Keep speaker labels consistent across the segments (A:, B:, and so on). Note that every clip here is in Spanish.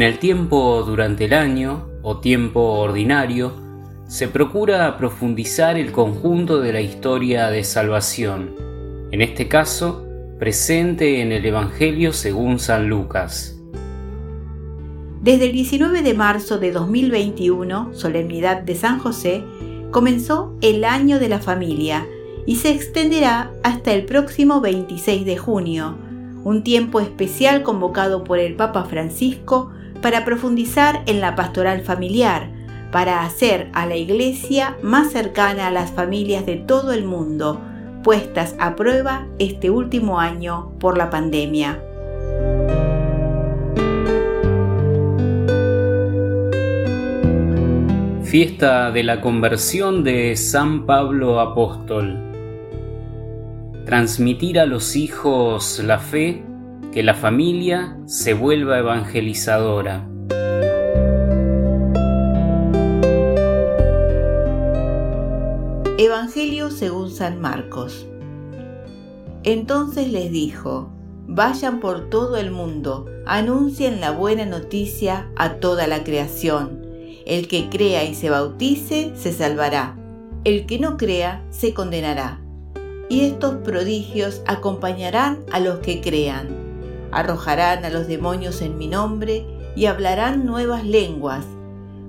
A: En el tiempo durante el año o tiempo ordinario, se procura profundizar el conjunto de la historia de salvación, en este caso, presente en el Evangelio según San Lucas.
B: Desde el 19 de marzo de 2021, solemnidad de San José, comenzó el año de la familia y se extenderá hasta el próximo 26 de junio, un tiempo especial convocado por el Papa Francisco para profundizar en la pastoral familiar, para hacer a la Iglesia más cercana a las familias de todo el mundo, puestas a prueba este último año por la pandemia.
A: Fiesta de la conversión de San Pablo Apóstol. Transmitir a los hijos la fe, que la familia se vuelva evangelizadora.
B: Evangelio según San Marcos. Entonces les dijo, vayan por todo el mundo, anuncien la buena noticia a toda la creación. El que crea y se bautice se salvará. El que no crea se condenará. Y estos prodigios acompañarán a los que crean. Arrojarán a los demonios en mi nombre y hablarán nuevas lenguas.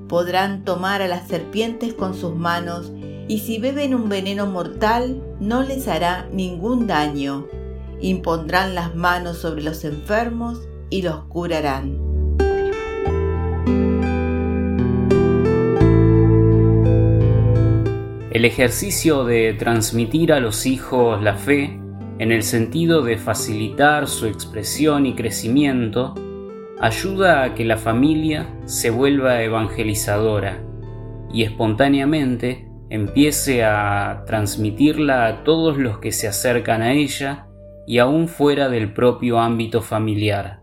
B: Podrán tomar a las serpientes con sus manos y si beben un veneno mortal no les hará ningún daño. Impondrán las manos sobre los enfermos y los curarán.
A: El ejercicio de transmitir a los hijos la fe, en el sentido de facilitar su expresión y crecimiento, ayuda a que la familia se vuelva evangelizadora y espontáneamente empiece a transmitirla a todos los que se acercan a ella y aún fuera del propio ámbito familiar.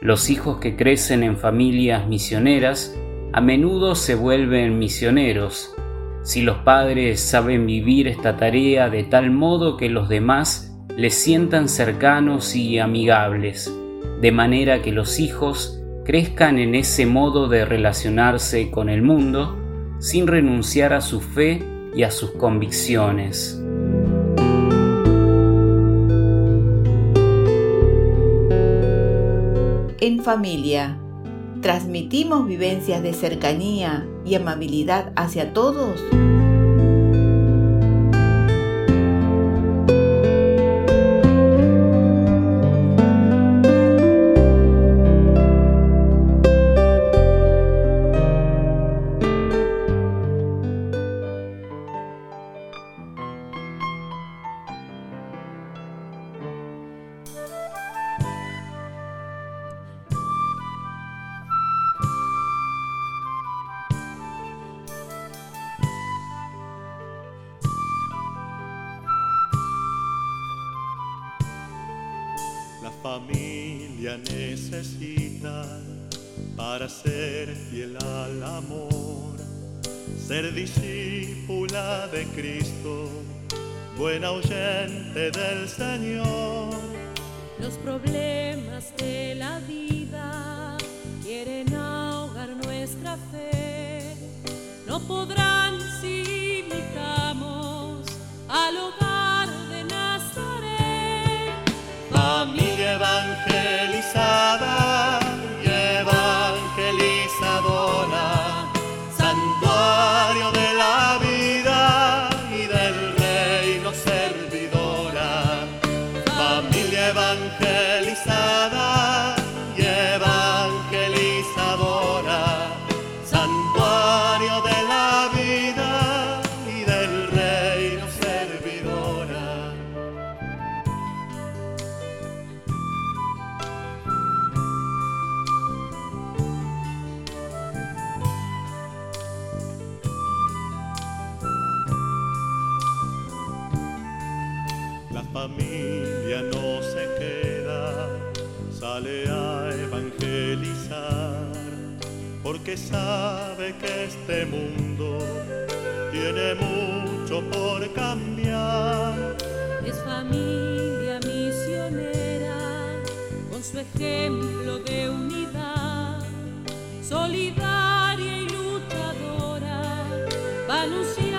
A: Los hijos que crecen en familias misioneras a menudo se vuelven misioneros si los padres saben vivir esta tarea de tal modo que los demás les sientan cercanos y amigables, de manera que los hijos crezcan en ese modo de relacionarse con el mundo sin renunciar a su fe y a sus convicciones.
B: En familia, transmitimos vivencias de cercanía y amabilidad hacia todos?
C: Familia necesita para ser fiel al amor, ser discípula de Cristo, buena oyente del Señor.
D: Los problemas de la vida quieren ahogar nuestra fe, no podrán si imitamos al hogar
C: no se queda, sale a evangelizar, porque sabe que este mundo tiene mucho por cambiar.
D: Es familia misionera, con su ejemplo de unidad, solidaria y luchadora, va anunciando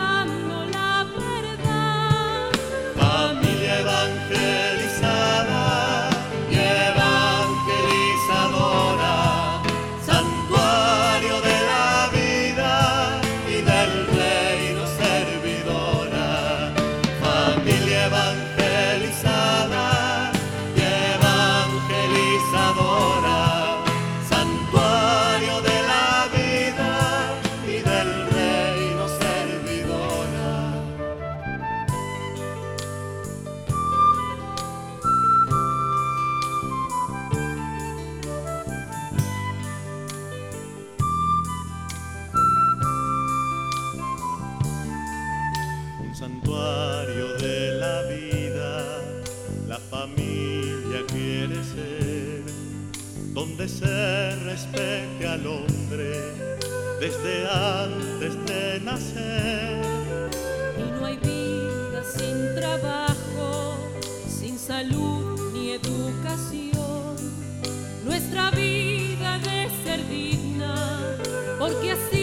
C: donde se respete al hombre desde antes de nacer.
D: Y no hay vida sin trabajo, sin salud ni educación. Nuestra vida debe ser digna, porque así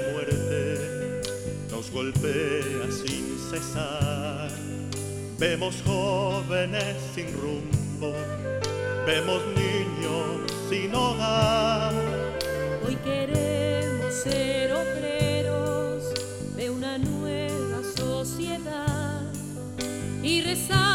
C: muerte nos golpea sin cesar. Vemos jóvenes sin rumbo, vemos niños sin hogar.
D: Hoy queremos ser obreros de una nueva sociedad y rezar